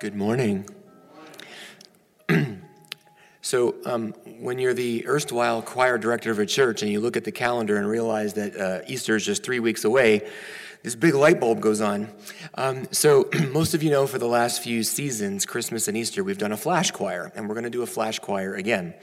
Good morning. so, um, when you're the erstwhile choir director of a church and you look at the calendar and realize that uh, Easter is just three weeks away, this big light bulb goes on. Um, so, most of you know for the last few seasons, Christmas and Easter, we've done a flash choir, and we're going to do a flash choir again.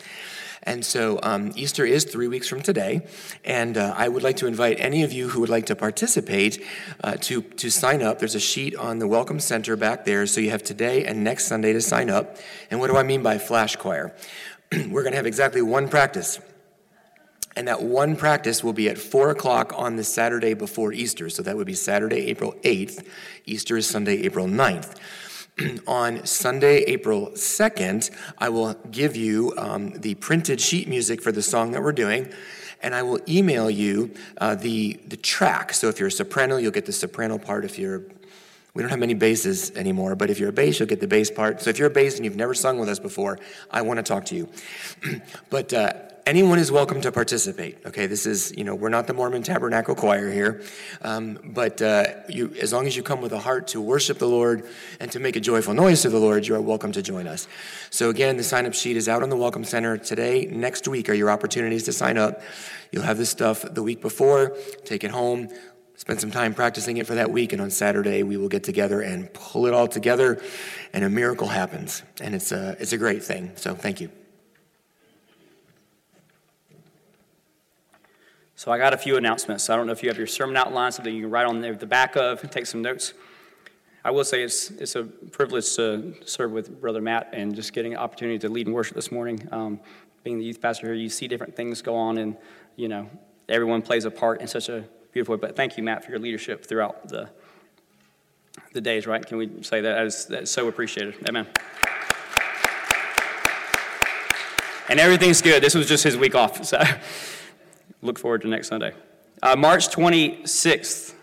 And so um, Easter is three weeks from today, and uh, I would like to invite any of you who would like to participate uh, to, to sign up. There's a sheet on the Welcome Center back there, so you have today and next Sunday to sign up. And what do I mean by flash choir? We're going to have exactly one practice. And that one practice will be at 4 o'clock on the Saturday before Easter. So that would be Saturday, April 8th. Easter is Sunday, April 9th. on Sunday, April 2nd, I will give you um, the printed sheet music for the song that we're doing, and I will email you uh, the, the track. So if you're a soprano, you'll get the soprano part. If you're we don't have many basses anymore, but if you're a bass, you'll get the bass part. So if you're a bass and you've never sung with us before, I want to talk to you. but uh, anyone is welcome to participate. Okay, this is, you know, we're not the Mormon Tabernacle Choir here, um, but uh, you, as long as you come with a heart to worship the Lord and to make a joyful noise to the Lord, you are welcome to join us. So again, the sign up sheet is out on the Welcome Center today. Next week are your opportunities to sign up. You'll have this stuff the week before, take it home. Spend some time practicing it for that week, and on Saturday we will get together and pull it all together, and a miracle happens. And it's a, it's a great thing. So, thank you. So I got a few announcements. I don't know if you have your sermon outline, something you can write on the back of, and take some notes. I will say it's, it's a privilege to serve with Brother Matt and just getting an opportunity to lead in worship this morning. Um, being the youth pastor here, you see different things go on, and you know everyone plays a part in such a beautiful way. But thank you, Matt, for your leadership throughout the the days. Right? Can we say that? That is, that is so appreciated. Amen. And everything's good. This was just his week off. So look forward to next Sunday. Uh, March 26th,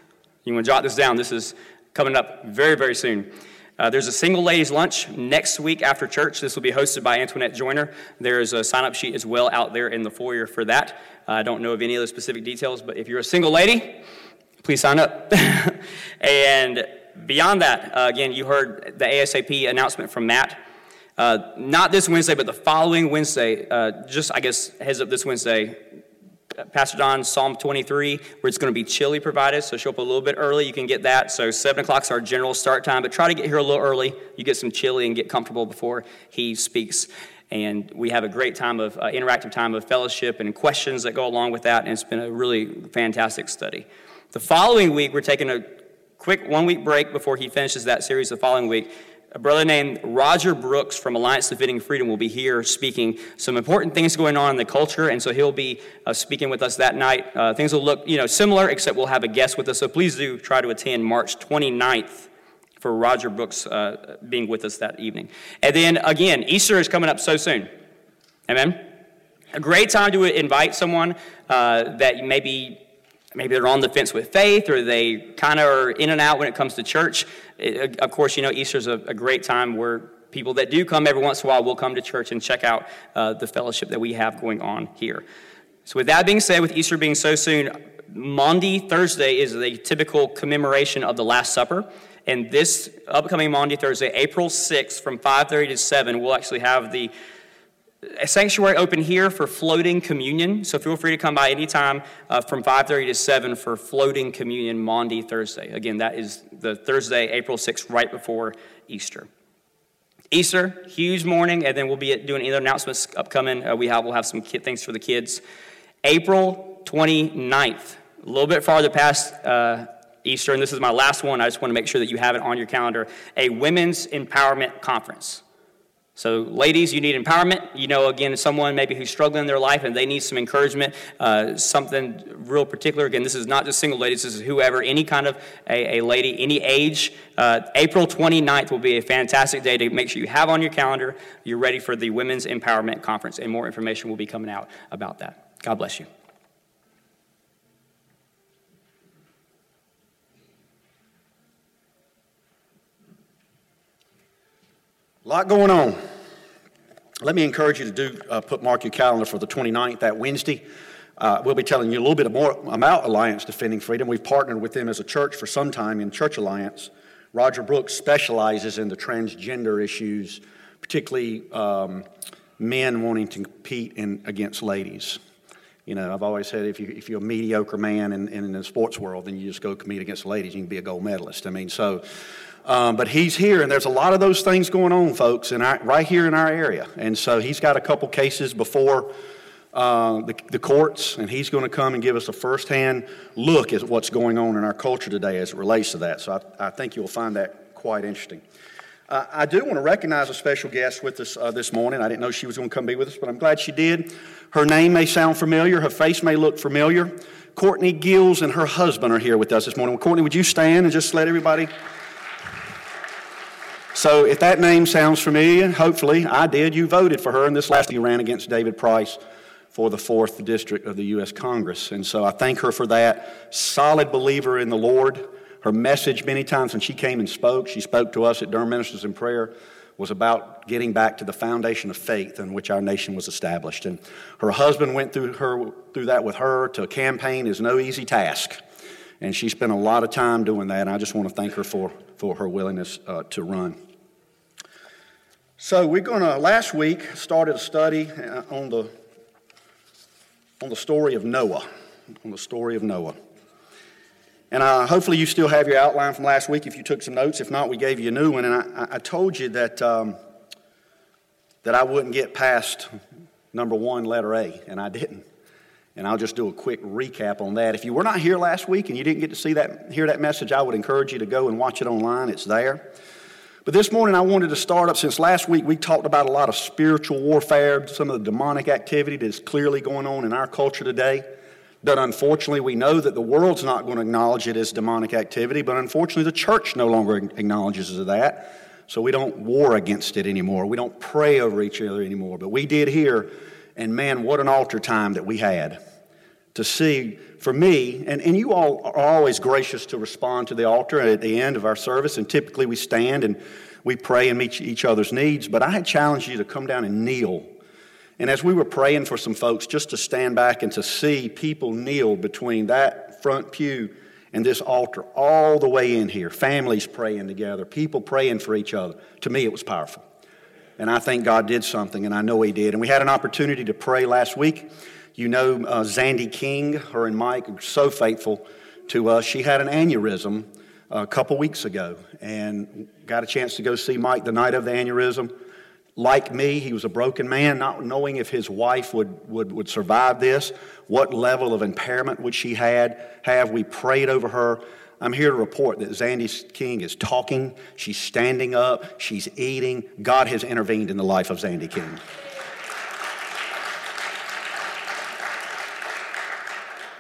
you want to jot this down. This is coming up very, very soon. Uh, there's a single ladies' lunch next week after church. This will be hosted by Antoinette Joyner. There's a sign up sheet as well out there in the foyer for that. Uh, I don't know of any of the specific details, but if you're a single lady, please sign up. and beyond that, uh, again, you heard the ASAP announcement from Matt. Uh, not this Wednesday, but the following Wednesday, uh, just I guess heads up this Wednesday, Pastor Don, Psalm 23, where it's going to be chili provided. So show up a little bit early. You can get that. So 7 o'clock is our general start time, but try to get here a little early. You get some chili and get comfortable before he speaks. And we have a great time of uh, interactive time of fellowship and questions that go along with that. And it's been a really fantastic study. The following week, we're taking a quick one week break before he finishes that series the following week a brother named Roger Brooks from Alliance Defending Freedom will be here speaking some important things going on in the culture, and so he'll be uh, speaking with us that night. Uh, things will look, you know, similar, except we'll have a guest with us. So please do try to attend March 29th for Roger Brooks uh, being with us that evening. And then again, Easter is coming up so soon. Amen. A great time to invite someone uh, that maybe maybe they're on the fence with faith or they kind of are in and out when it comes to church. It, of course, you know, Easter's a, a great time where people that do come every once in a while will come to church and check out uh, the fellowship that we have going on here. So, with that being said, with Easter being so soon, Maundy Thursday is a typical commemoration of the Last Supper. And this upcoming Maundy Thursday, April 6th, from 5:30 to 7, we'll actually have the a sanctuary open here for floating communion. So feel free to come by anytime uh, from 5.30 to 7 for floating communion Maundy Thursday. Again, that is the Thursday, April 6th, right before Easter. Easter, huge morning, and then we'll be doing other announcements upcoming. Uh, we have, we'll have some kid, things for the kids. April 29th, a little bit farther past uh, Easter, and this is my last one. I just want to make sure that you have it on your calendar. A women's empowerment conference. So, ladies, you need empowerment. You know, again, someone maybe who's struggling in their life and they need some encouragement, uh, something real particular. Again, this is not just single ladies, this is whoever, any kind of a, a lady, any age. Uh, April 29th will be a fantastic day to make sure you have on your calendar. You're ready for the Women's Empowerment Conference, and more information will be coming out about that. God bless you. A lot going on. Let me encourage you to do uh, put mark your calendar for the 29th, that Wednesday. Uh, we'll be telling you a little bit more about Alliance Defending Freedom. We've partnered with them as a church for some time in Church Alliance. Roger Brooks specializes in the transgender issues, particularly um, men wanting to compete in, against ladies. You know, I've always said if, you, if you're a mediocre man in, in the sports world, then you just go compete against ladies, you can be a gold medalist. I mean, so, um, but he's here, and there's a lot of those things going on, folks, in our, right here in our area. And so he's got a couple cases before uh, the, the courts, and he's going to come and give us a firsthand look at what's going on in our culture today as it relates to that. So I, I think you'll find that quite interesting. Uh, I do want to recognize a special guest with us uh, this morning. I didn't know she was going to come be with us, but I'm glad she did. Her name may sound familiar, her face may look familiar. Courtney Geels and her husband are here with us this morning. Well, Courtney, would you stand and just let everybody? So, if that name sounds familiar, hopefully I did. You voted for her, and this last year ran against David Price for the fourth district of the U.S. Congress. And so I thank her for that. Solid believer in the Lord. Her message, many times when she came and spoke, she spoke to us at Durham Ministers in Prayer, was about getting back to the foundation of faith in which our nation was established. And her husband went through, her, through that with her to campaign is no easy task. And she spent a lot of time doing that. And I just want to thank her for, for her willingness uh, to run. So we're going to, last week, started a study uh, on the, on the story of Noah. On the story of Noah. And uh, hopefully, you still have your outline from last week if you took some notes. If not, we gave you a new one. And I, I told you that, um, that I wouldn't get past number one, letter A, and I didn't. And I'll just do a quick recap on that. If you were not here last week and you didn't get to see that, hear that message, I would encourage you to go and watch it online. It's there. But this morning, I wanted to start up since last week we talked about a lot of spiritual warfare, some of the demonic activity that is clearly going on in our culture today that unfortunately we know that the world's not going to acknowledge it as demonic activity, but unfortunately the church no longer acknowledges that. So we don't war against it anymore. We don't pray over each other anymore. But we did here, and man, what an altar time that we had to see for me, and, and you all are always gracious to respond to the altar at the end of our service, and typically we stand and we pray and meet each other's needs. But I had challenged you to come down and kneel and as we were praying for some folks, just to stand back and to see people kneel between that front pew and this altar all the way in here, families praying together, people praying for each other, to me it was powerful. And I think God did something, and I know He did. And we had an opportunity to pray last week. You know, uh, Zandy King, her and Mike are so faithful to us. She had an aneurysm a couple weeks ago and got a chance to go see Mike the night of the aneurysm like me, he was a broken man, not knowing if his wife would, would, would survive this, what level of impairment would she had, have. We prayed over her. I'm here to report that Zandy King is talking, she's standing up, she's eating. God has intervened in the life of Zandy King.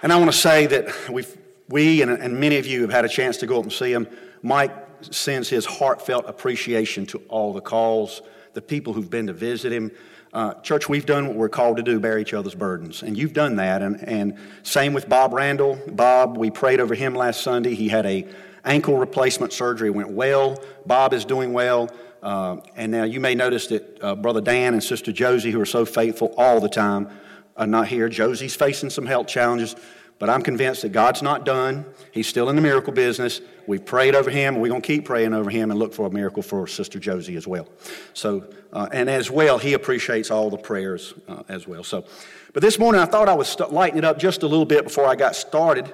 And I want to say that we we and, and many of you have had a chance to go up and see him. Mike sends his heartfelt appreciation to all the calls the people who've been to visit him. Uh, church, we've done what we're called to do, bear each other's burdens. And you've done that. And, and same with Bob Randall. Bob, we prayed over him last Sunday. He had a ankle replacement surgery. went well. Bob is doing well. Uh, and now you may notice that uh, Brother Dan and Sister Josie, who are so faithful all the time, are not here. Josie's facing some health challenges. But I'm convinced that God's not done. He's still in the miracle business. We've prayed over him. and We're going to keep praying over him and look for a miracle for Sister Josie as well. So, uh, and as well, he appreciates all the prayers uh, as well. So, but this morning I thought I would st- lighten it up just a little bit before I got started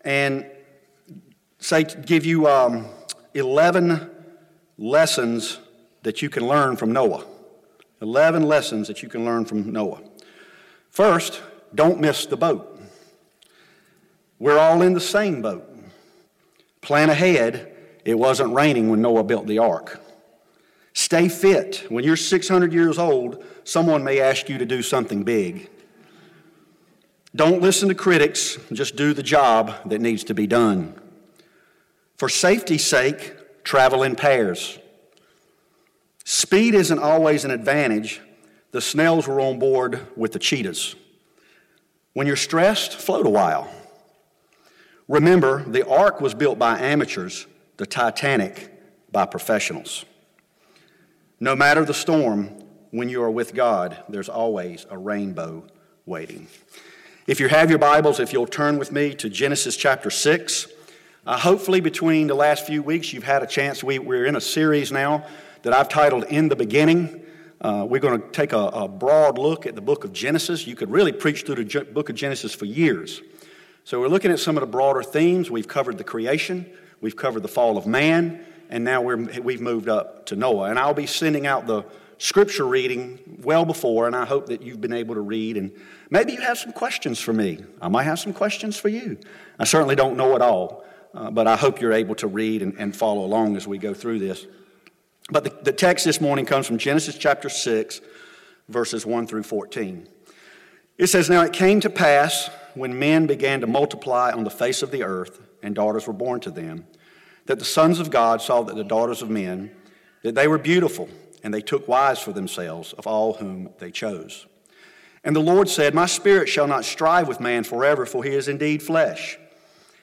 and say, give you um, 11 lessons that you can learn from Noah. 11 lessons that you can learn from Noah. First, don't miss the boat. We're all in the same boat. Plan ahead. It wasn't raining when Noah built the ark. Stay fit. When you're 600 years old, someone may ask you to do something big. Don't listen to critics, just do the job that needs to be done. For safety's sake, travel in pairs. Speed isn't always an advantage. The snails were on board with the cheetahs. When you're stressed, float a while. Remember, the ark was built by amateurs, the Titanic by professionals. No matter the storm, when you are with God, there's always a rainbow waiting. If you have your Bibles, if you'll turn with me to Genesis chapter 6, Uh, hopefully, between the last few weeks, you've had a chance. We, we're in a series now that I've titled In the Beginning. Uh, we're going to take a, a, broad look at the book of Genesis. You could really preach through the book of Genesis for years. So, we're looking at some of the broader themes. We've covered the creation, we've covered the fall of man, and now we're, we've moved up to Noah. And I'll be sending out the scripture reading well before, and I hope that you've been able to read. And maybe you have some questions for me. I might have some questions for you. I certainly don't know it all, uh, but I hope you're able to read and, and follow along as we go through this. But the, the text this morning comes from Genesis chapter 6, verses 1 through 14. It says, Now it came to pass when men began to multiply on the face of the earth, and daughters were born to them, that the sons of God saw that the daughters of men, that they were beautiful, and they took wives for themselves of all whom they chose. And the Lord said, My spirit shall not strive with man forever, for he is indeed flesh,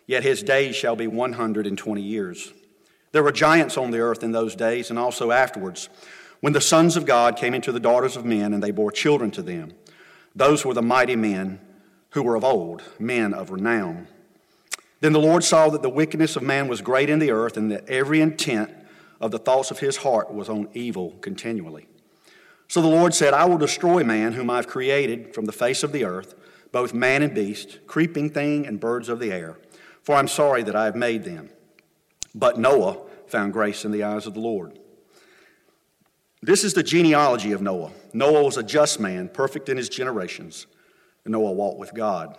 yet his days shall be 120 years. There were giants on the earth in those days and also afterwards, when the sons of God came into the daughters of men and they bore children to them. Those were the mighty men who were of old, men of renown. Then the Lord saw that the wickedness of man was great in the earth, and that every intent of the thoughts of his heart was on evil continually. So the Lord said, I will destroy man, whom I've created from the face of the earth, both man and beast, creeping thing and birds of the air, for I'm sorry that I have made them. But Noah found grace in the eyes of the Lord. This is the genealogy of Noah. Noah was a just man, perfect in his generations. Noah walked with God.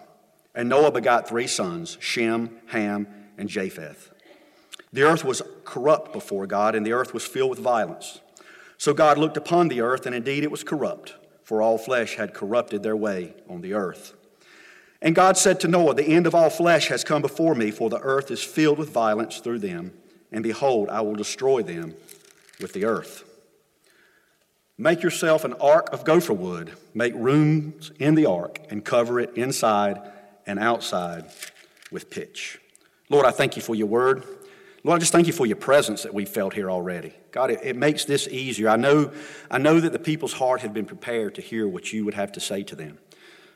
And Noah begot three sons Shem, Ham, and Japheth. The earth was corrupt before God, and the earth was filled with violence. So God looked upon the earth, and indeed it was corrupt, for all flesh had corrupted their way on the earth. And God said to Noah, The end of all flesh has come before me, for the earth is filled with violence through them, and behold, I will destroy them with the earth. Make yourself an ark of gopher wood, make rooms in the ark, and cover it inside and outside with pitch. Lord, I thank you for your word. Lord, I just thank you for your presence that we've felt here already. God, it, it, makes this easier. I know, I know that the people's heart have been prepared to hear what you would have to say to them.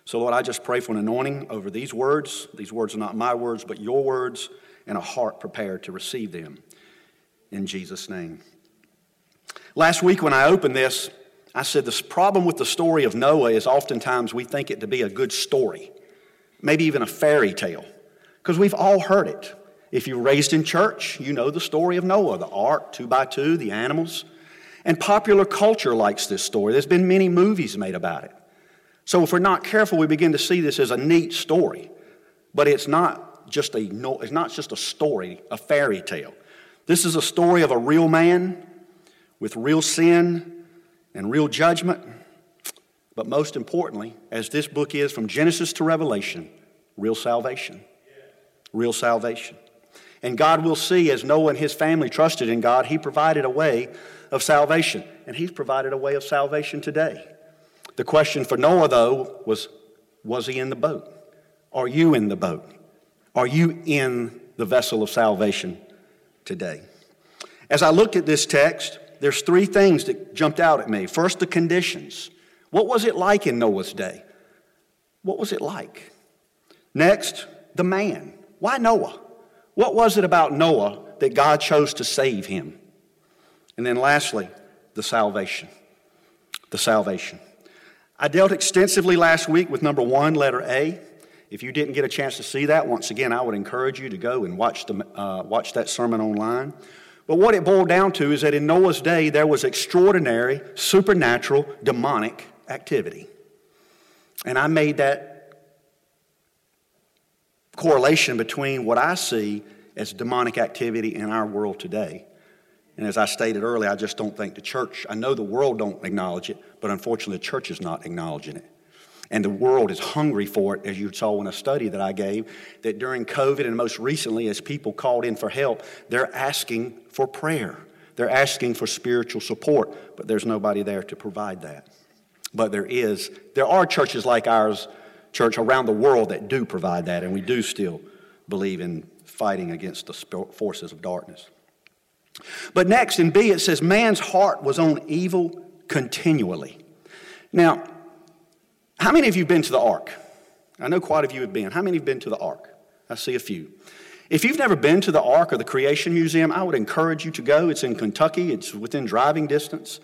So, Lord, I just pray for an anointing over these words. These words are not my words, but your words, and a heart prepared to receive them. In Jesus' name. Last week, when I opened this, I said the problem with the story of Noah is oftentimes we think it to be a good story, maybe even a fairy tale, because we've all heard it. If you're raised in church, you know the story of Noah, the ark, two by two, the animals. And popular culture likes this story. There's been many movies made about it. So if we're not careful, we begin to see this as a neat story, but it's not just a it's not just a story, a fairy tale. This is a story of a real man with real sin and real judgment. But most importantly, as this book is from Genesis to Revelation, real salvation. Real salvation. And God will see, as Noah and his family trusted in God, He provided a way of salvation. And He's provided a way of salvation today. The question for Noah, though, was was he in the boat? Are you in the boat? Are you in the vessel of salvation today? As I looked at this text, there's three things that jumped out at me. First, the conditions. What was it like in Noah's day? What was it like? Next, the man. Why Noah? What was it about Noah that God chose to save him? And then lastly, the salvation. The salvation. I dealt extensively last week with number one, letter A. If you didn't get a chance to see that, once again, I would encourage you to go and watch, the, uh, watch that sermon online. But what it boiled down to is that in Noah's day, there was extraordinary, supernatural, demonic activity. And I made that correlation between what I see as demonic activity in our world today and as I stated earlier, I just don't think the church, I know the world don't acknowledge it, but unfortunately the church is not acknowledging it. And the world is hungry for it, as you saw in a study that I gave, that during COVID and most recently, as people called in for help, they're asking for prayer. They're asking for spiritual support, but there's nobody there to provide that. But there is, there are churches like ours, church around the world that do provide that, and we do still believe in fighting against the forces of darkness. But next in B, it says, man's heart was on evil continually. Now, how many of you have been to the ark? I know quite a few have been. How many have been to the ark? I see a few. If you've never been to the Ark or the Creation Museum, I would encourage you to go. It's in Kentucky, it's within driving distance.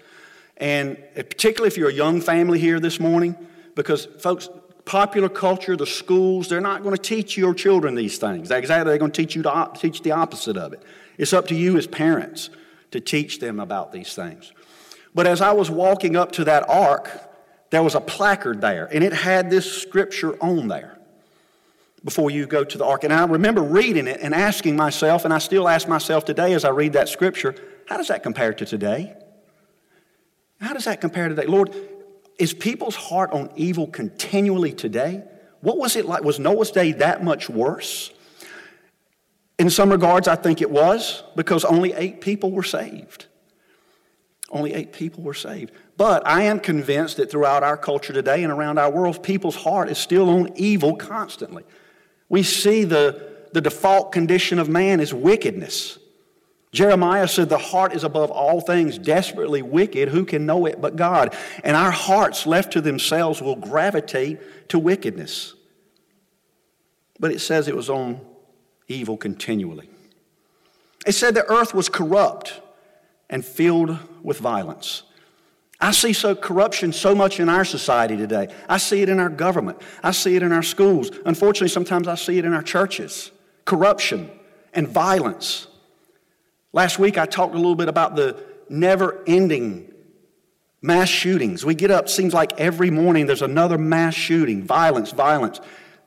And particularly if you're a young family here this morning, because folks, popular culture, the schools, they're not going to teach your children these things. Exactly, they're going to teach you to teach the opposite of it. It's up to you as parents to teach them about these things. But as I was walking up to that ark, there was a placard there, and it had this scripture on there before you go to the ark. And I remember reading it and asking myself, and I still ask myself today as I read that scripture, how does that compare to today? How does that compare to today? Lord, is people's heart on evil continually today? What was it like? Was Noah's day that much worse? In some regards, I think it was because only eight people were saved. Only eight people were saved. But I am convinced that throughout our culture today and around our world, people's heart is still on evil constantly. We see the, the default condition of man is wickedness. Jeremiah said, The heart is above all things desperately wicked. Who can know it but God? And our hearts, left to themselves, will gravitate to wickedness. But it says it was on evil continually. It said the earth was corrupt and filled with violence. I see so corruption so much in our society today. I see it in our government. I see it in our schools. Unfortunately, sometimes I see it in our churches. Corruption and violence. Last week I talked a little bit about the never-ending mass shootings. We get up, seems like every morning there's another mass shooting, violence, violence.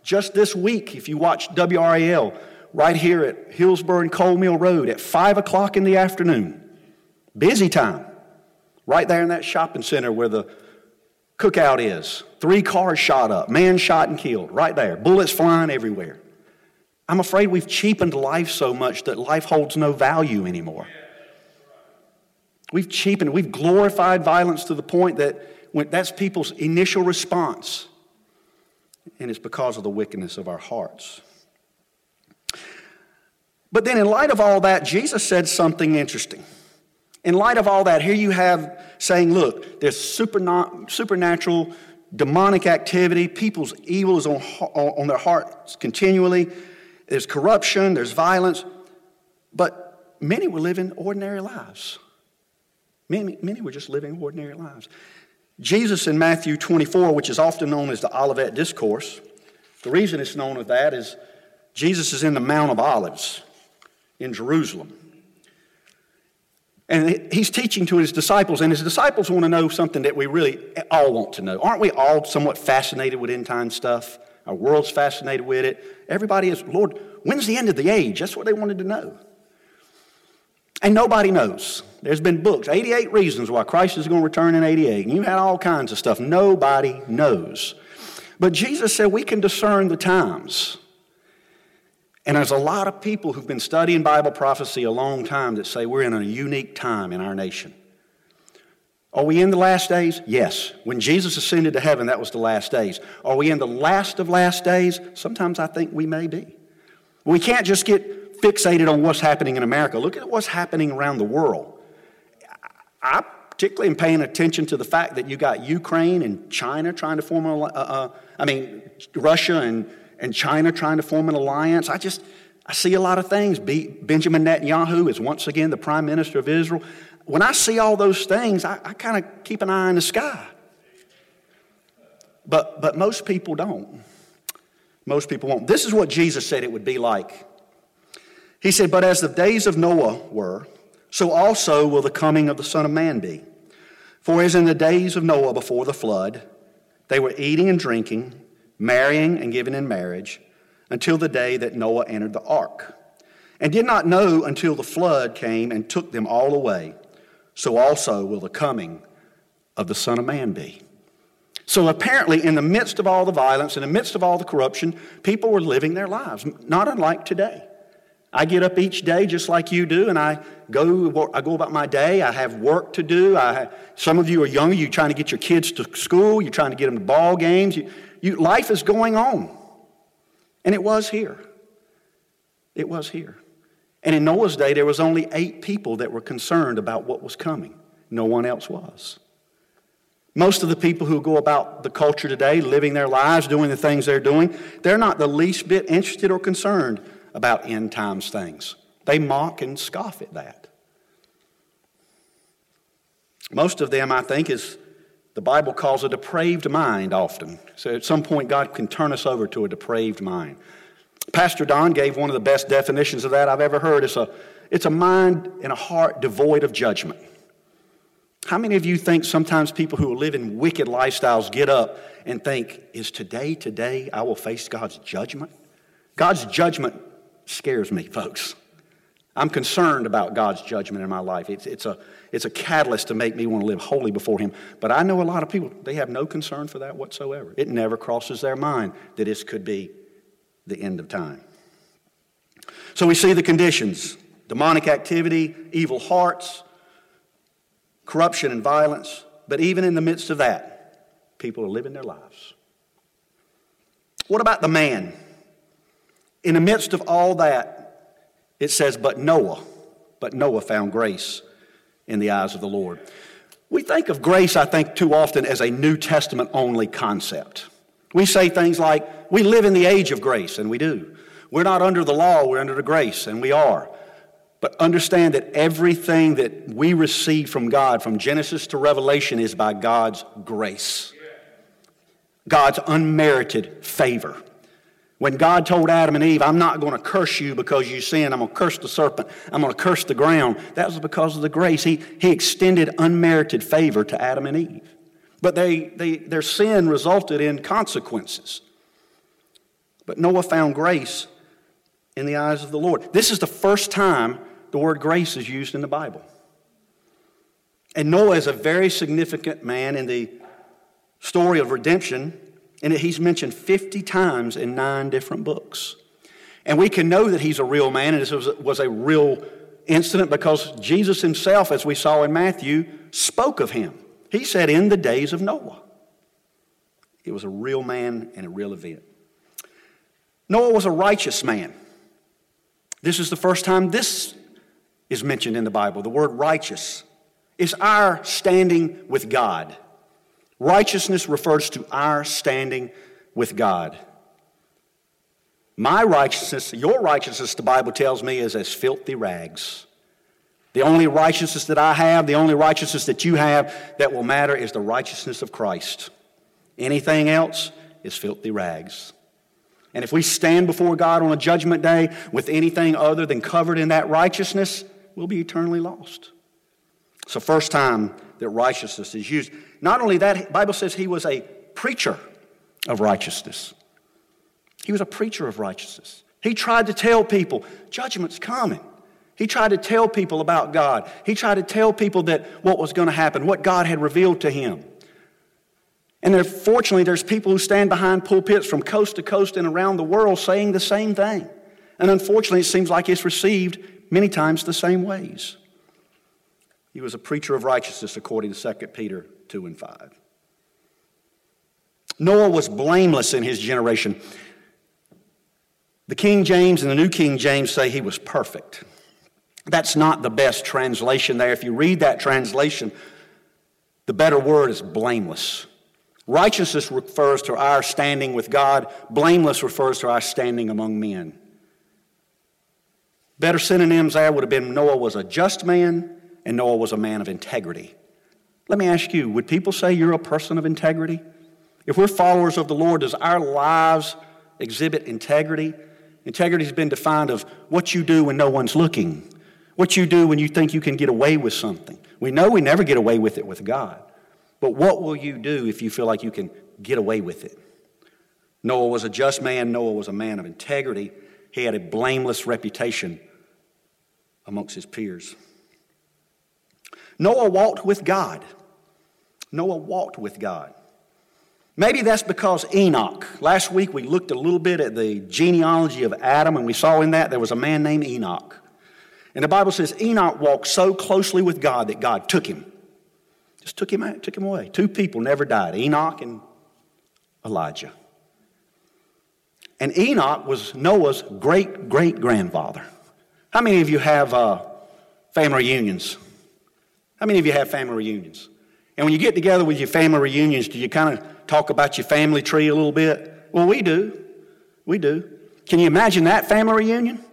Just this week, if you watch WRAL, right here at Hillsborough and Cole Mill Road at 5 o'clock in the afternoon, busy time. Right there in that shopping center where the cookout is. Three cars shot up, man shot and killed, right there. Bullets flying everywhere. I'm afraid we've cheapened life so much that life holds no value anymore. We've cheapened, we've glorified violence to the point that when, that's people's initial response. And it's because of the wickedness of our hearts. But then, in light of all that, Jesus said something interesting. In light of all that, here you have saying, look, there's supernatural, demonic activity. People's evil is on, on their hearts continually. There's corruption, there's violence. But many were living ordinary lives. Many, many were just living ordinary lives. Jesus in Matthew 24, which is often known as the Olivet Discourse, the reason it's known as that is Jesus is in the Mount of Olives in Jerusalem. And he's teaching to his disciples, and his disciples want to know something that we really all want to know. Aren't we all somewhat fascinated with end time stuff? Our world's fascinated with it. Everybody is, Lord, when's the end of the age? That's what they wanted to know. And nobody knows. There's been books, 88 reasons why Christ is going to return in 88. And you had all kinds of stuff. Nobody knows. But Jesus said we can discern the times. And there's a lot of people who've been studying Bible prophecy a long time that say we're in a unique time in our nation. Are we in the last days? Yes. When Jesus ascended to heaven, that was the last days. Are we in the last of last days? Sometimes I think we may be. We can't just get fixated on what's happening in America. Look at what's happening around the world. I particularly am paying attention to the fact that you got Ukraine and China trying to form a, uh, uh, I mean, Russia and and China trying to form an alliance. I just, I see a lot of things. Benjamin Netanyahu is once again the prime minister of Israel. When I see all those things, I, I kind of keep an eye in the sky. But, but most people don't. Most people won't. This is what Jesus said it would be like. He said, But as the days of Noah were, so also will the coming of the Son of Man be. For as in the days of Noah before the flood, they were eating and drinking marrying and giving in marriage, until the day that Noah entered the ark, and did not know until the flood came and took them all away. So also will the coming of the Son of Man be. So apparently, in the midst of all the violence, in the midst of all the corruption, people were living their lives, not unlike today. I get up each day just like you do, and I go, I go about my day. I have work to do. I, some of you are younger. You're trying to get your kids to school. You're trying to get them to ball games. You, you, life is going on. And it was here. It was here. And in Noah's day, there was only eight people that were concerned about what was coming. No one else was. Most of the people who go about the culture today, living their lives, doing the things they're doing, they're not the least bit interested or concerned about end times things. They mock and scoff at that. Most of them, I think, is the Bible calls a depraved mind often. So at some point, God can turn us over to a depraved mind. Pastor Don gave one of the best definitions of that I've ever heard. It's a, it's a mind and a heart devoid of judgment. How many of you think sometimes people who live in wicked lifestyles get up and think, is today, today, I will face God's judgment? God's judgment scares me, folks. I'm concerned about God's judgment in my life. It's, it's, a, it's a catalyst to make me want to live holy before Him. But I know a lot of people, they have no concern for that whatsoever. It never crosses their mind that this could be the end of time. So we see the conditions demonic activity, evil hearts, corruption and violence. But even in the midst of that, people are living their lives. What about the man? In the midst of all that, it says, But Noah, but Noah found grace in the eyes of the Lord. We think of grace, I think, too often as a New Testament only concept. We say things like, We live in the age of grace, and we do. We're not under the law, we're under the grace, and we are. But understand that everything that we receive from God, from Genesis to Revelation, is by God's grace, God's unmerited favor. When God told Adam and Eve, I'm not going to curse you because you sinned, I'm going to curse the serpent, I'm going to curse the ground, that was because of the grace. He, he extended unmerited favor to Adam and Eve. But they, they, their sin resulted in consequences. But Noah found grace in the eyes of the Lord. This is the first time the word grace is used in the Bible. And Noah is a very significant man in the story of redemption and he's mentioned 50 times in nine different books. And we can know that he's a real man, and this was, was a real incident because Jesus himself, as we saw in Matthew, spoke of him. He said, In the days of Noah. It was a real man and a real event. Noah was a righteous man. This is the first time this is mentioned in the Bible. The word righteous is our standing with God. Righteousness refers to our standing with God. My righteousness, your righteousness, the Bible tells me, is as filthy rags. The only righteousness that I have, the only righteousness that you have that will matter is the righteousness of Christ. Anything else is filthy rags. And if we stand before God on a judgment day with anything other than covered in that righteousness, we'll be eternally lost. It's the first time that righteousness is used. Not only that, Bible says he was a preacher of righteousness. He was a preacher of righteousness. He tried to tell people, judgment's coming. He tried to tell people about God. He tried to tell people that what was going to happen, what God had revealed to him. And there, fortunately, there's people who stand behind pulpits from coast to coast and around the world saying the same thing. And unfortunately, it seems like it's received many times the same ways. He was a preacher of righteousness, according to 2 Peter 2 and 5. Noah was blameless in his generation. The King James and the New King James say he was perfect. That's not the best translation there. If you read that translation, the better word is blameless. Righteousness refers to our standing with God, blameless refers to our standing among men. Better synonyms there would have been Noah was a just man and Noah was a man of integrity. Let me ask you would people say you're a person of integrity? If we're followers of the Lord, does our lives exhibit integrity? Integrity has been defined of what you do when no one's looking, what you do when you think you can get away with something. We know we never get away with it with God, but what will you do if you feel like you can get away with it? Noah was a just man, Noah was a man of integrity. He had a blameless reputation amongst his peers. Noah walked with God. Noah walked with God. Maybe that's because Enoch. Last week we looked a little bit at the genealogy of Adam, and we saw in that there was a man named Enoch. And the Bible says Enoch walked so closely with God that God took him. Just took him out, took him away. Two people never died Enoch and Elijah. And Enoch was Noah's great great grandfather. How many of you have uh, family reunions? How many of you have family reunions? And when you get together with your family reunions, do you kind of talk about your family tree a little bit? Well, we do. We do. Can you imagine that family reunion?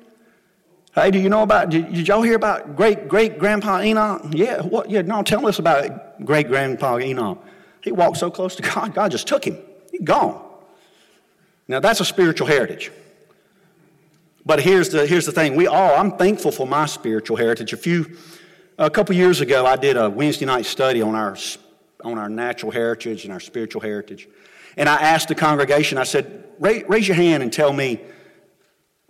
Hey, do you know about, did, did y'all hear about great great grandpa Enoch? Yeah, what? Yeah, no, tell us about great grandpa Enoch. He walked so close to God, God just took him. He's gone. Now, that's a spiritual heritage. But here's the, here's the thing we all, I'm thankful for my spiritual heritage. A few, a couple years ago, I did a Wednesday night study on our, on our natural heritage and our spiritual heritage. And I asked the congregation, I said, raise, your hand and tell me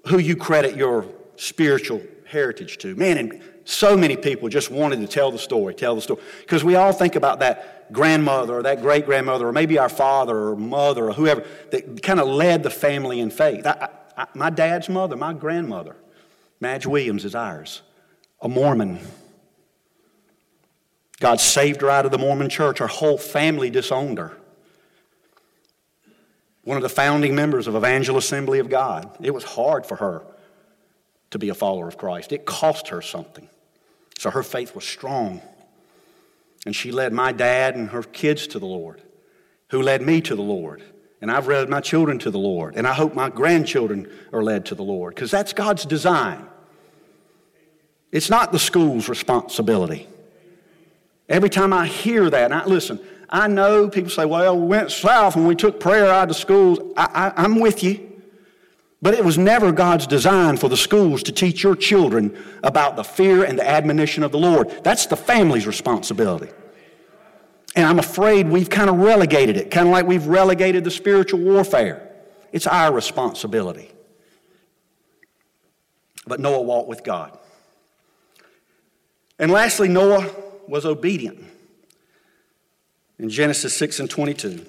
who you credit your spiritual heritage to. Man, and so many people just wanted to tell the story, tell the story. Because we all think about that grandmother or that great grandmother or maybe our father or mother or whoever that kind of led the family in faith. I, I, my dad's mother, my grandmother, Madge Williams is ours, a Mormon. God saved her out of the Mormon church. Her whole family disowned her. One of the founding members of Evangel Assembly of God. It was hard for her to be a follower of Christ. It cost her something. So her faith was strong. And she led my dad and her kids to the Lord, who led me to the Lord. And I've led my children to the Lord. And I hope my grandchildren are led to the Lord because that's God's design. It's not the school's responsibility. Every time I hear that, I listen, I know people say, well, we went south and we took prayer out of schools. I, I, I'm with you. But it was never God's design for the schools to teach your children about the fear and the admonition of the Lord. That's the family's responsibility. And I'm afraid we've kind of relegated it, kind of like we've relegated the spiritual warfare. It's our responsibility. But Noah walked with God. And lastly, Noah was obedient. In Genesis 6 and 22.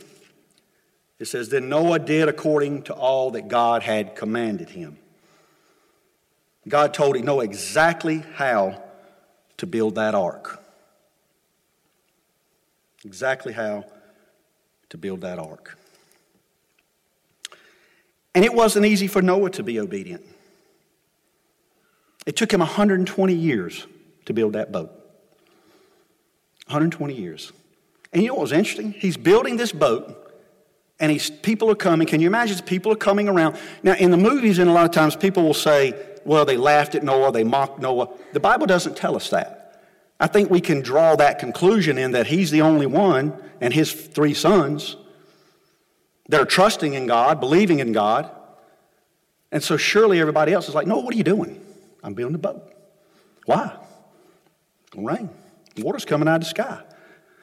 It says, Then Noah did according to all that God had commanded him. God told him Noah exactly how to build that ark. Exactly how to build that ark. And it wasn't easy for Noah to be obedient. It took him 120 years to build that boat. 120 years. And you know what was interesting? He's building this boat and he's, people are coming. Can you imagine? People are coming around. Now, in the movies, and a lot of times people will say, well, they laughed at Noah, they mocked Noah. The Bible doesn't tell us that. I think we can draw that conclusion in that he's the only one and his three sons that are trusting in God, believing in God. And so surely everybody else is like, Noah, what are you doing? I'm building a boat. Why? It's going to rain. Water's coming out of the sky.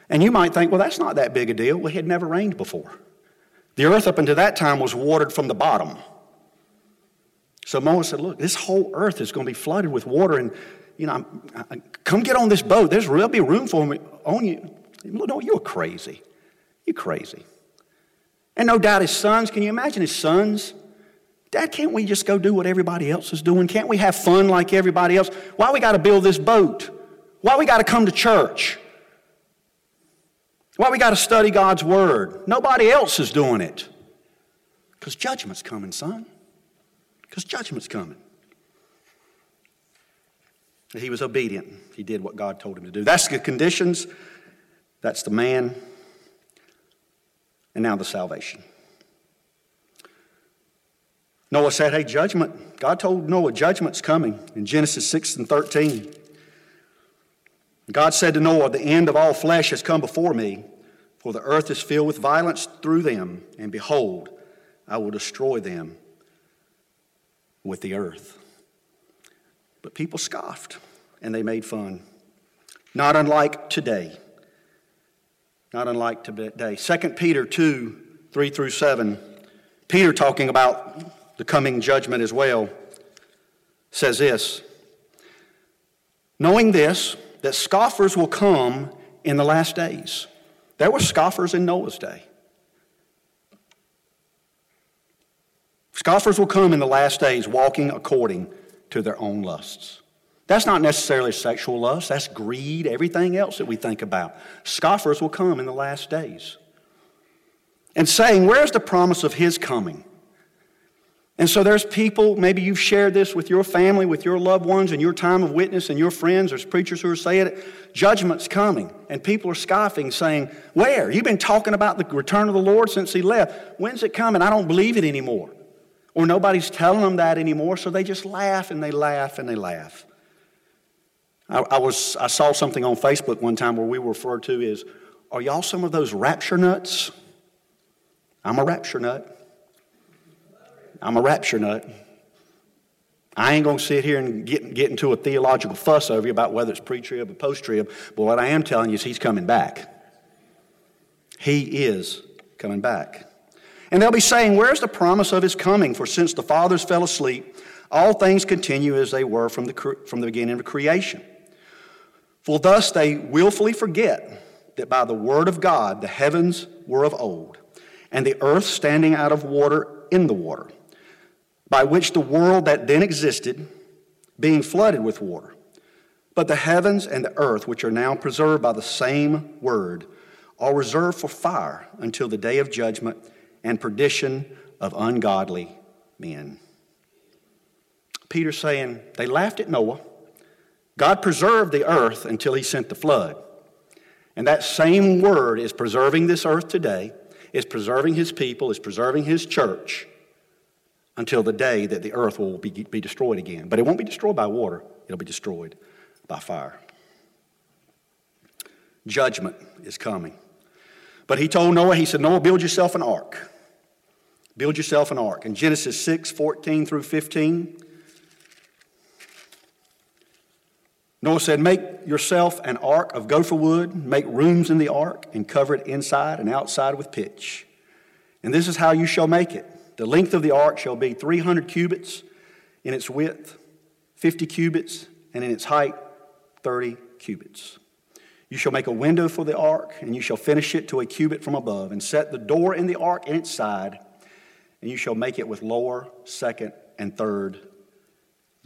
And you might think, well, that's not that big a deal. Well, it had never rained before. The earth up until that time was watered from the bottom. So Moses said, Look, this whole earth is going to be flooded with water, and you know, I, I, come get on this boat. There's there'll be room for me on you. No, you're crazy. You're crazy. And no doubt his sons, can you imagine his sons? Dad, can't we just go do what everybody else is doing? Can't we have fun like everybody else? Why we got to build this boat? Why we got to come to church? Why we got to study God's Word? Nobody else is doing it. Because judgment's coming, son. Because judgment's coming. He was obedient. He did what God told him to do. That's the conditions. That's the man. And now the salvation. Noah said, Hey, judgment. God told Noah, judgment's coming in Genesis 6 and 13. God said to Noah, The end of all flesh has come before me, for the earth is filled with violence through them, and behold, I will destroy them with the earth. But people scoffed and they made fun. Not unlike today. Not unlike today. 2 Peter 2 3 through 7. Peter, talking about the coming judgment as well, says this Knowing this, that scoffers will come in the last days. There were scoffers in Noah's day. Scoffers will come in the last days walking according to their own lusts. That's not necessarily sexual lust, that's greed, everything else that we think about. Scoffers will come in the last days. And saying, Where's the promise of his coming? And so there's people, maybe you've shared this with your family, with your loved ones, and your time of witness, and your friends. There's preachers who are saying it. Judgment's coming. And people are scoffing, saying, Where? You've been talking about the return of the Lord since he left. When's it coming? I don't believe it anymore. Or nobody's telling them that anymore, so they just laugh and they laugh and they laugh. I, I, was, I saw something on Facebook one time where we were referred to as, Are y'all some of those rapture nuts? I'm a rapture nut. I'm a rapture nut. I ain't going to sit here and get, get into a theological fuss over you about whether it's pre trib or post trib, but what I am telling you is he's coming back. He is coming back. And they'll be saying, Where's the promise of his coming? For since the fathers fell asleep, all things continue as they were from the, from the beginning of creation. For thus they willfully forget that by the word of God the heavens were of old, and the earth standing out of water in the water, by which the world that then existed, being flooded with water. But the heavens and the earth, which are now preserved by the same word, are reserved for fire until the day of judgment and perdition of ungodly men. Peter saying they laughed at Noah. God preserved the earth until he sent the flood. And that same word is preserving this earth today, is preserving his people, is preserving his church until the day that the earth will be, be destroyed again. But it won't be destroyed by water, it'll be destroyed by fire. Judgment is coming. But he told Noah, he said, Noah, build yourself an ark. Build yourself an ark. In Genesis 6 14 through 15, Noah said, Make yourself an ark of gopher wood, make rooms in the ark, and cover it inside and outside with pitch. And this is how you shall make it. The length of the ark shall be 300 cubits in its width, 50 cubits, and in its height, 30 cubits. You shall make a window for the ark, and you shall finish it to a cubit from above, and set the door in the ark in its side, and you shall make it with lower, second, and third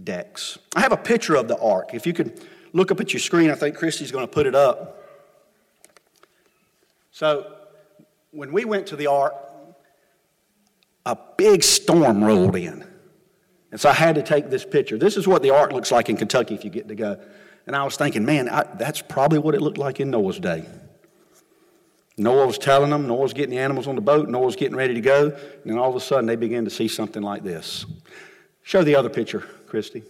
decks. I have a picture of the ark. If you could look up at your screen, I think Christy's going to put it up. So, when we went to the ark, a big storm rolled in. And so I had to take this picture. This is what the ark looks like in Kentucky if you get to go. And I was thinking, man, I, that's probably what it looked like in Noah's day. Noah was telling them, Noah was getting the animals on the boat, Noah was getting ready to go, and then all of a sudden they began to see something like this. Show the other picture, Christy.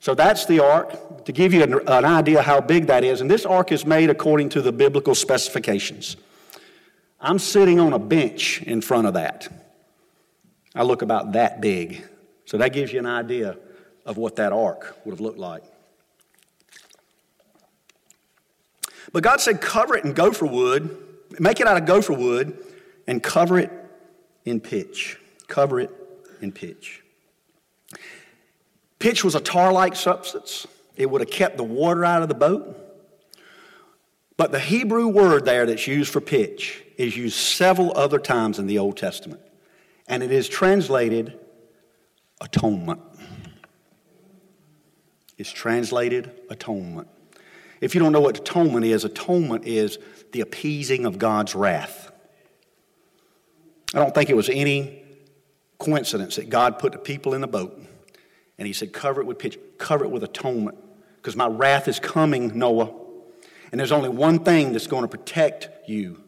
So that's the ark, to give you an, an idea how big that is. And this ark is made according to the biblical specifications. I'm sitting on a bench in front of that. I look about that big. So that gives you an idea of what that ark would have looked like. But God said, cover it in gopher wood, make it out of gopher wood, and cover it in pitch. Cover it in pitch. Pitch was a tar like substance, it would have kept the water out of the boat. But the Hebrew word there that's used for pitch is used several other times in the Old Testament, and it is translated atonement. It's translated atonement. If you don't know what atonement is, atonement is the appeasing of God's wrath. I don't think it was any coincidence that God put the people in the boat and He said, Cover it with pitch, cover it with atonement, because my wrath is coming, Noah. And there's only one thing that's going to protect you,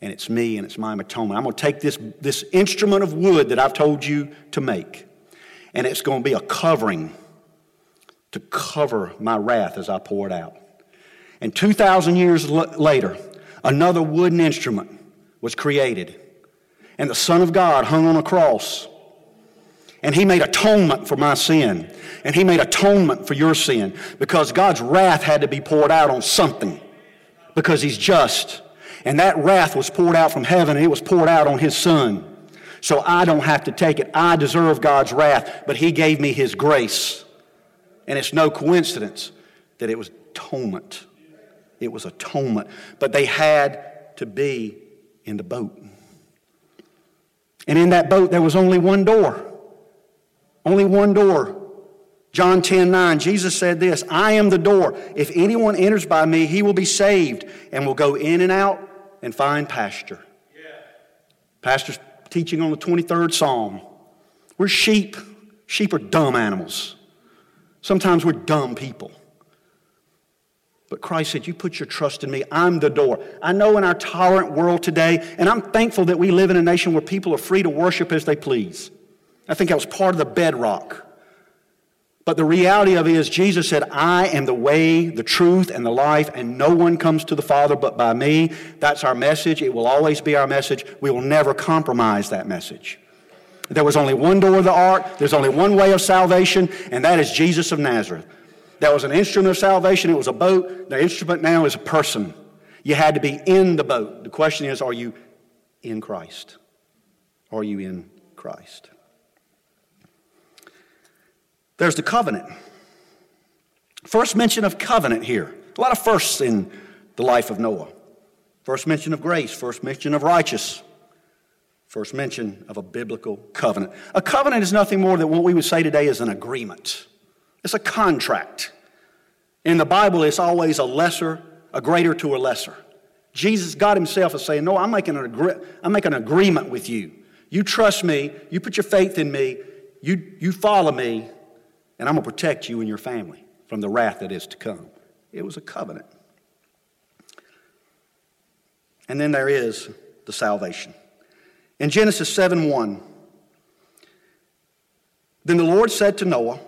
and it's me and it's my atonement. I'm going to take this, this instrument of wood that I've told you to make, and it's going to be a covering to cover my wrath as I pour it out. And 2,000 years l- later, another wooden instrument was created. And the Son of God hung on a cross. And he made atonement for my sin. And he made atonement for your sin. Because God's wrath had to be poured out on something. Because he's just. And that wrath was poured out from heaven and it was poured out on his son. So I don't have to take it. I deserve God's wrath, but he gave me his grace. And it's no coincidence that it was atonement. It was atonement. But they had to be in the boat. And in that boat, there was only one door. Only one door. John 10 9, Jesus said this I am the door. If anyone enters by me, he will be saved and will go in and out and find pasture. Yeah. Pastor's teaching on the 23rd Psalm. We're sheep. Sheep are dumb animals. Sometimes we're dumb people. But Christ said, You put your trust in me. I'm the door. I know in our tolerant world today, and I'm thankful that we live in a nation where people are free to worship as they please. I think that was part of the bedrock. But the reality of it is, Jesus said, I am the way, the truth, and the life, and no one comes to the Father but by me. That's our message. It will always be our message. We will never compromise that message. There was only one door of the ark, there's only one way of salvation, and that is Jesus of Nazareth. That was an instrument of salvation, it was a boat. The instrument now is a person. You had to be in the boat. The question is, are you in Christ? Are you in Christ? There's the covenant. First mention of covenant here. A lot of firsts in the life of Noah. First mention of grace, first mention of righteous, first mention of a biblical covenant. A covenant is nothing more than what we would say today is an agreement. It's a contract. In the Bible, it's always a lesser, a greater to a lesser. Jesus, God Himself, is saying, No, I'm making an, agree- I'm making an agreement with you. You trust me, you put your faith in me, you, you follow me, and I'm going to protect you and your family from the wrath that is to come. It was a covenant. And then there is the salvation. In Genesis 7 1, then the Lord said to Noah,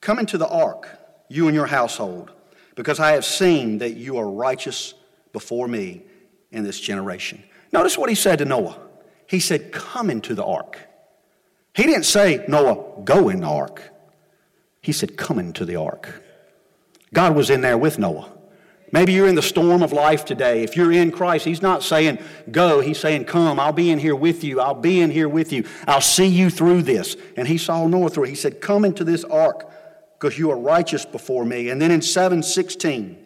Come into the ark, you and your household, because I have seen that you are righteous before me in this generation. Notice what he said to Noah. He said, Come into the ark. He didn't say, Noah, go in the ark. He said, Come into the ark. God was in there with Noah. Maybe you're in the storm of life today. If you're in Christ, He's not saying, Go. He's saying, Come. I'll be in here with you. I'll be in here with you. I'll see you through this. And He saw Noah through. He said, Come into this ark because you are righteous before me. And then in 716,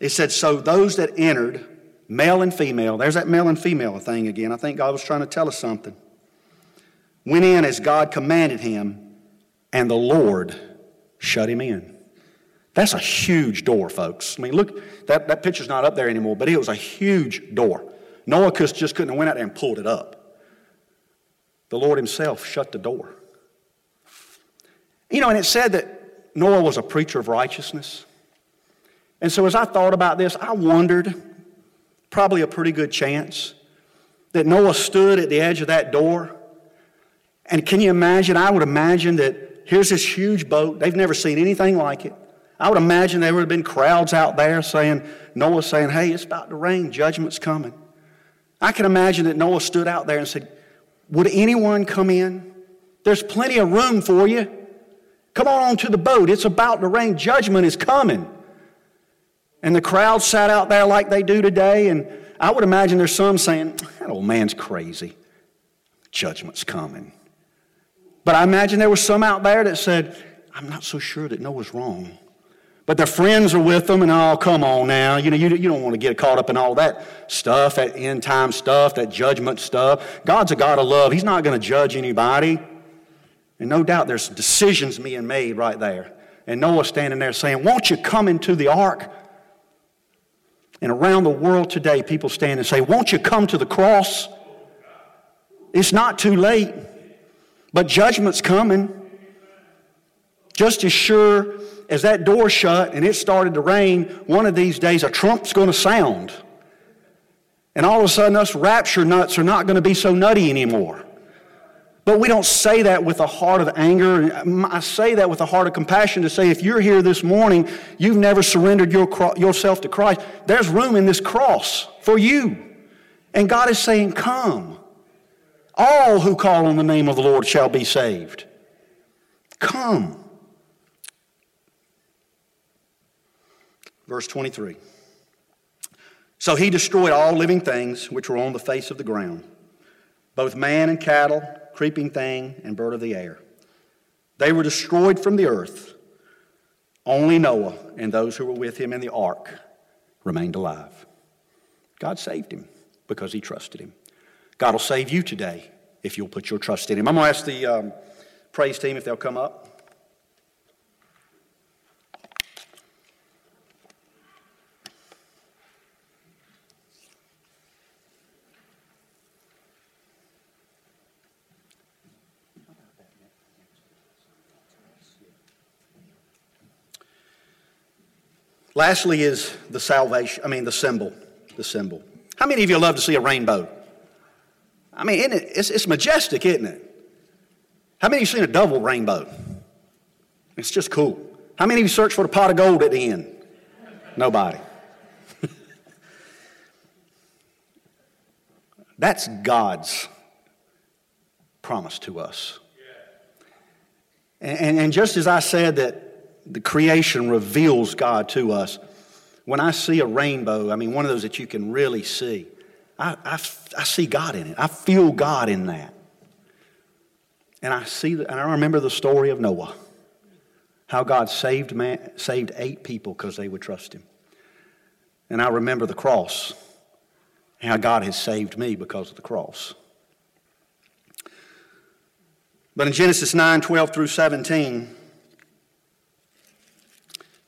it said, So those that entered, male and female, there's that male and female thing again. I think God was trying to tell us something. Went in as God commanded him, and the Lord shut him in. That's a huge door, folks. I mean, look, that, that picture's not up there anymore, but it was a huge door. Noah just couldn't have went out there and pulled it up. The Lord himself shut the door. You know, and it said that Noah was a preacher of righteousness. And so as I thought about this, I wondered, probably a pretty good chance, that Noah stood at the edge of that door. And can you imagine? I would imagine that here's this huge boat. They've never seen anything like it. I would imagine there would have been crowds out there saying, Noah saying, hey, it's about to rain, judgment's coming. I can imagine that Noah stood out there and said, Would anyone come in? There's plenty of room for you. Come on onto the boat. It's about to rain. Judgment is coming. And the crowd sat out there like they do today. And I would imagine there's some saying, That old man's crazy. Judgment's coming. But I imagine there was some out there that said, I'm not so sure that Noah's wrong. But their friends are with them, and oh, come on now. You know, you, you don't want to get caught up in all that stuff, that end time stuff, that judgment stuff. God's a God of love. He's not going to judge anybody. And no doubt there's decisions being made right there. And Noah standing there saying, Won't you come into the ark? And around the world today, people stand and say, Won't you come to the cross? It's not too late, but judgment's coming. Just as sure as that door shut and it started to rain, one of these days a trump's going to sound. And all of a sudden, us rapture nuts are not going to be so nutty anymore. But we don't say that with a heart of anger. I say that with a heart of compassion to say if you're here this morning, you've never surrendered your, yourself to Christ, there's room in this cross for you. And God is saying, Come. All who call on the name of the Lord shall be saved. Come. Verse 23. So he destroyed all living things which were on the face of the ground, both man and cattle, creeping thing, and bird of the air. They were destroyed from the earth. Only Noah and those who were with him in the ark remained alive. God saved him because he trusted him. God will save you today if you'll put your trust in him. I'm going to ask the um, praise team if they'll come up. Lastly, is the salvation, I mean, the symbol. The symbol. How many of you love to see a rainbow? I mean, it, it's, it's majestic, isn't it? How many of you seen a double rainbow? It's just cool. How many of you search for the pot of gold at the end? Nobody. That's God's promise to us. And, and, and, just as I said that the creation reveals God to us, when I see a rainbow, I mean, one of those that you can really see, I, I, I see God in it. I feel God in that. And I see, and I remember the story of Noah, how God saved, man, saved eight people because they would trust him. And I remember the cross, how God has saved me because of the cross. But in Genesis 9 12 through 17,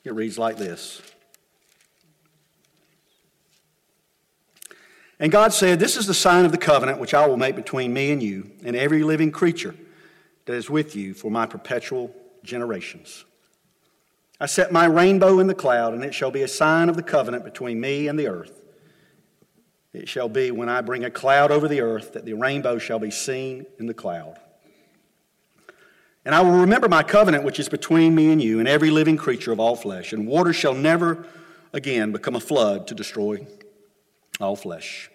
it reads like this And God said, This is the sign of the covenant which I will make between me and you and every living creature that is with you for my perpetual generations. I set my rainbow in the cloud, and it shall be a sign of the covenant between me and the earth. It shall be when I bring a cloud over the earth that the rainbow shall be seen in the cloud. And I will remember my covenant which is between me and you and every living creature of all flesh, and water shall never again become a flood to destroy all flesh.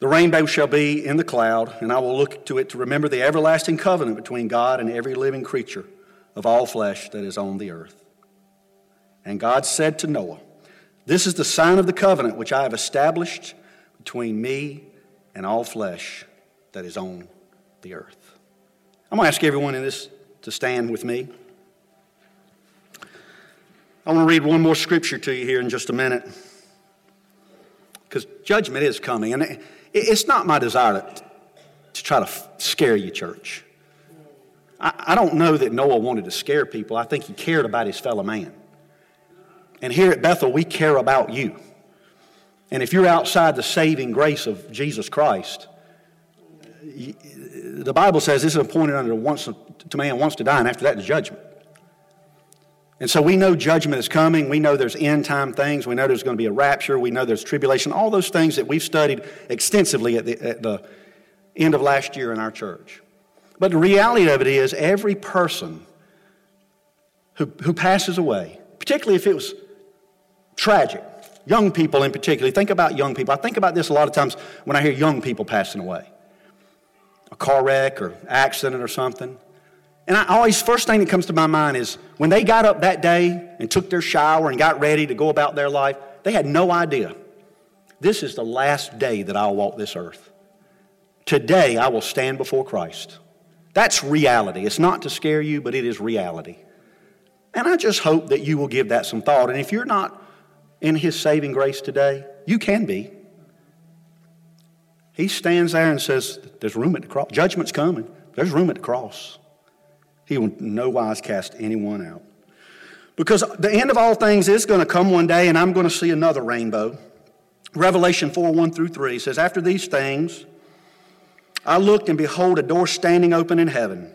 The rainbow shall be in the cloud, and I will look to it to remember the everlasting covenant between God and every living creature of all flesh that is on the earth. And God said to Noah, This is the sign of the covenant which I have established between me and all flesh that is on the earth. I'm going to ask everyone in this to stand with me. I want to read one more scripture to you here in just a minute because judgment is coming. And it's not my desire to, to try to scare you, church. I, I don't know that Noah wanted to scare people. I think he cared about his fellow man. And here at Bethel, we care about you. And if you're outside the saving grace of Jesus Christ, the Bible says this is appointed unto once to man once to die, and after that, the judgment. And so we know judgment is coming. We know there's end time things. We know there's going to be a rapture. We know there's tribulation. All those things that we've studied extensively at the, at the end of last year in our church. But the reality of it is, every person who, who passes away, particularly if it was tragic, young people in particular, think about young people. I think about this a lot of times when I hear young people passing away a car wreck or accident or something. And I always, first thing that comes to my mind is when they got up that day and took their shower and got ready to go about their life, they had no idea. This is the last day that I'll walk this earth. Today I will stand before Christ. That's reality. It's not to scare you, but it is reality. And I just hope that you will give that some thought. And if you're not in His saving grace today, you can be. He stands there and says, There's room at the cross. Judgment's coming. There's room at the cross. He will no wise cast anyone out. Because the end of all things is going to come one day, and I'm going to see another rainbow. Revelation 4 1 through 3 says, After these things, I looked, and behold, a door standing open in heaven.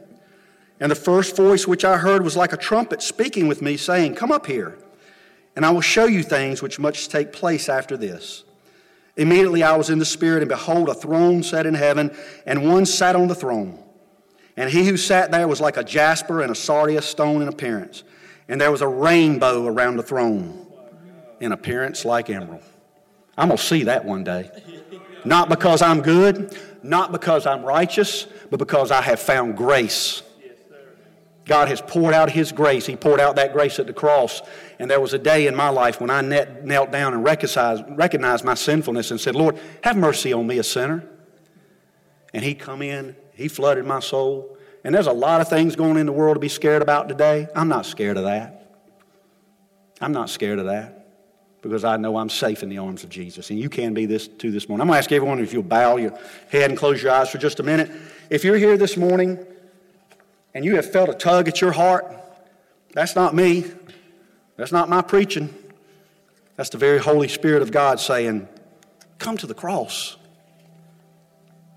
And the first voice which I heard was like a trumpet speaking with me, saying, Come up here, and I will show you things which must take place after this. Immediately I was in the Spirit, and behold, a throne set in heaven, and one sat on the throne. And he who sat there was like a jasper and a sardius stone in appearance. And there was a rainbow around the throne in appearance like emerald. I'm going to see that one day. Not because I'm good, not because I'm righteous, but because I have found grace. God has poured out His grace. He poured out that grace at the cross. And there was a day in my life when I knelt down and recognized, my sinfulness and said, Lord, have mercy on me, a sinner. And He come in he flooded my soul. And there's a lot of things going in the world to be scared about today. I'm not scared of that. I'm not scared of that because I know I'm safe in the arms of Jesus. And you can be this too this morning. I'm going to ask everyone if you'll bow your head and close your eyes for just a minute. If you're here this morning and you have felt a tug at your heart, that's not me. That's not my preaching. That's the very Holy Spirit of God saying, Come to the cross.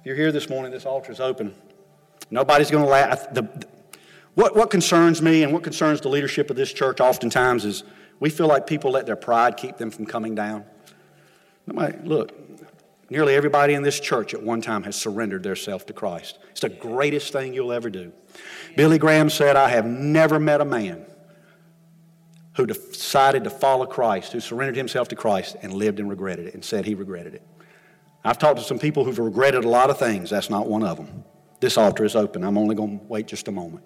If you're here this morning, this altar is open. Nobody's going to laugh. The, what, what concerns me and what concerns the leadership of this church oftentimes is We feel like people let their pride keep them from coming down. Nobody, look, nearly everybody in this church at one time has surrendered their self to Christ. It's the greatest thing you'll ever do. Billy Graham said, I have never met a man who decided to follow Christ, who surrendered himself to Christ and lived and regretted it and said he regretted it. I've talked to some people who've regretted a lot of things. That's not one of them. This altar is open. I'm only going to wait just a moment.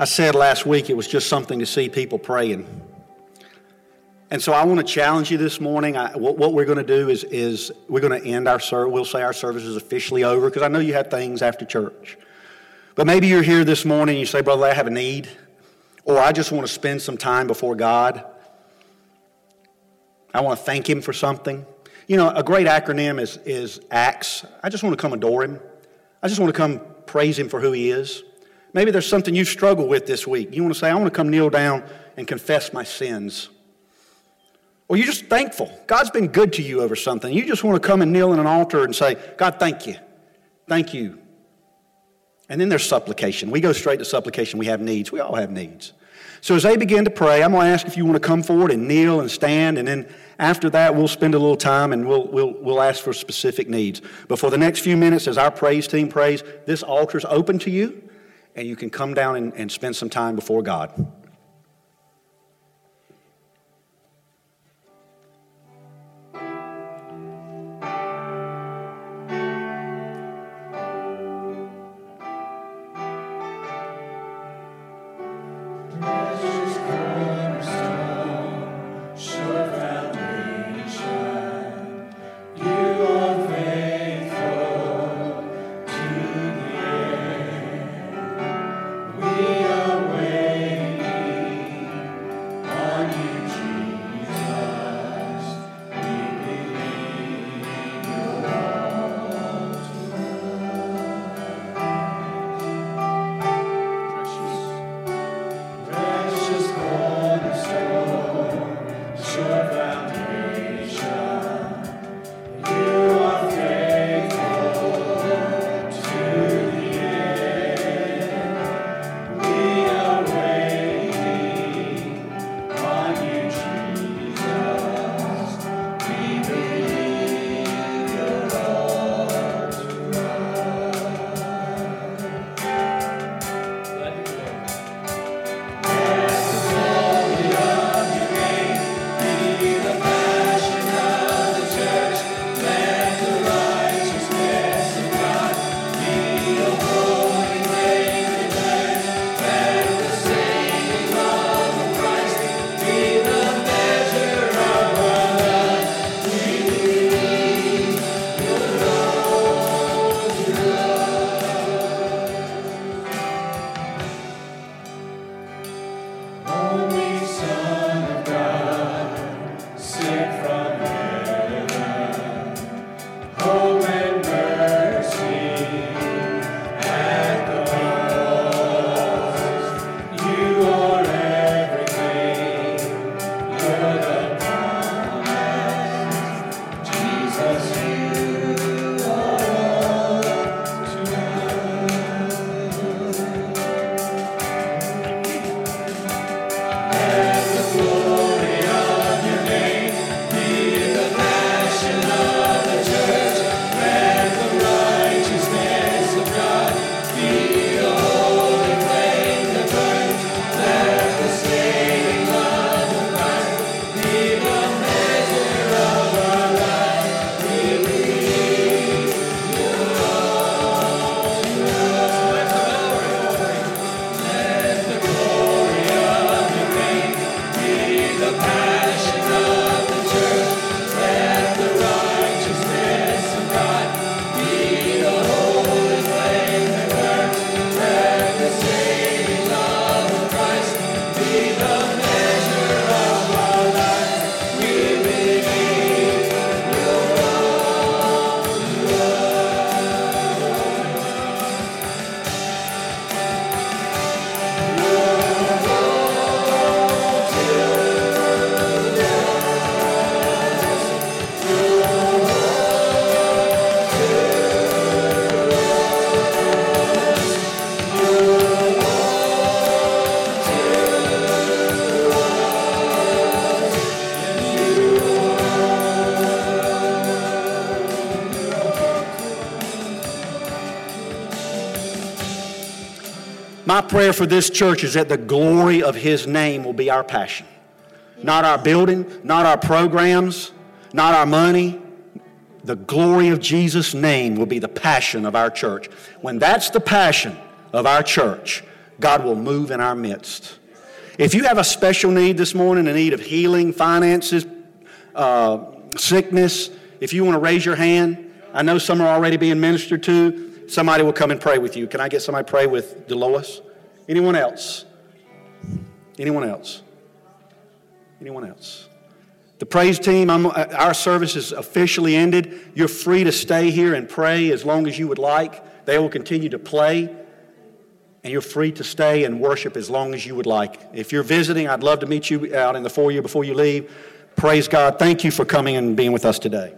I said last week it was just something to see people praying. And so I want to challenge you this morning. I, what, what, we're going to do is, is we're going to end our service. We'll say our service is officially over because I know you have things after church. But maybe you're here this morning and you say, Brother, I have a need. Or I just want to spend some time before God. I want to thank Him for something. You know, a great acronym is, is ACTS. I just want to come adore Him. I just want to come praise Him for who He is. Maybe there's something you struggle with this week. You want to say, I want to come kneel down and confess my sins. Or you're just thankful. God's been good to you over something. You just want to come and kneel in an altar and say, God, thank you. Thank you. And then there's supplication. We go straight to supplication. We have needs. We all have needs. So as they begin to pray, I'm going to ask if you want to come forward and kneel and stand, and then after that, we'll spend a little time and we'll, we'll, we'll ask for specific needs. But for the next few minutes, as our praise team prays, this altar's open to you and you can come down and, and spend some time before God. For this church is that the glory of His name will be our passion. Not our building, not our programs, not our money. The glory of Jesus' name will be the passion of our church. When that's the passion of our church, God will move in our midst. If you have a special need this morning, a need of healing, finances, uh, sickness, if you want to raise your hand, I know some are already being ministered to. Somebody will come and pray with you. Can I get somebody to pray with Delois? Anyone else? Anyone else? Anyone else? The praise team, I'm, uh, our service is officially ended. You're free to stay here and pray as long as you would like. They will continue to play, and you're free to stay and worship as long as you would like. If you're visiting, I'd love to meet you out in the foyer before you leave. Praise God. Thank you for coming and being with us today.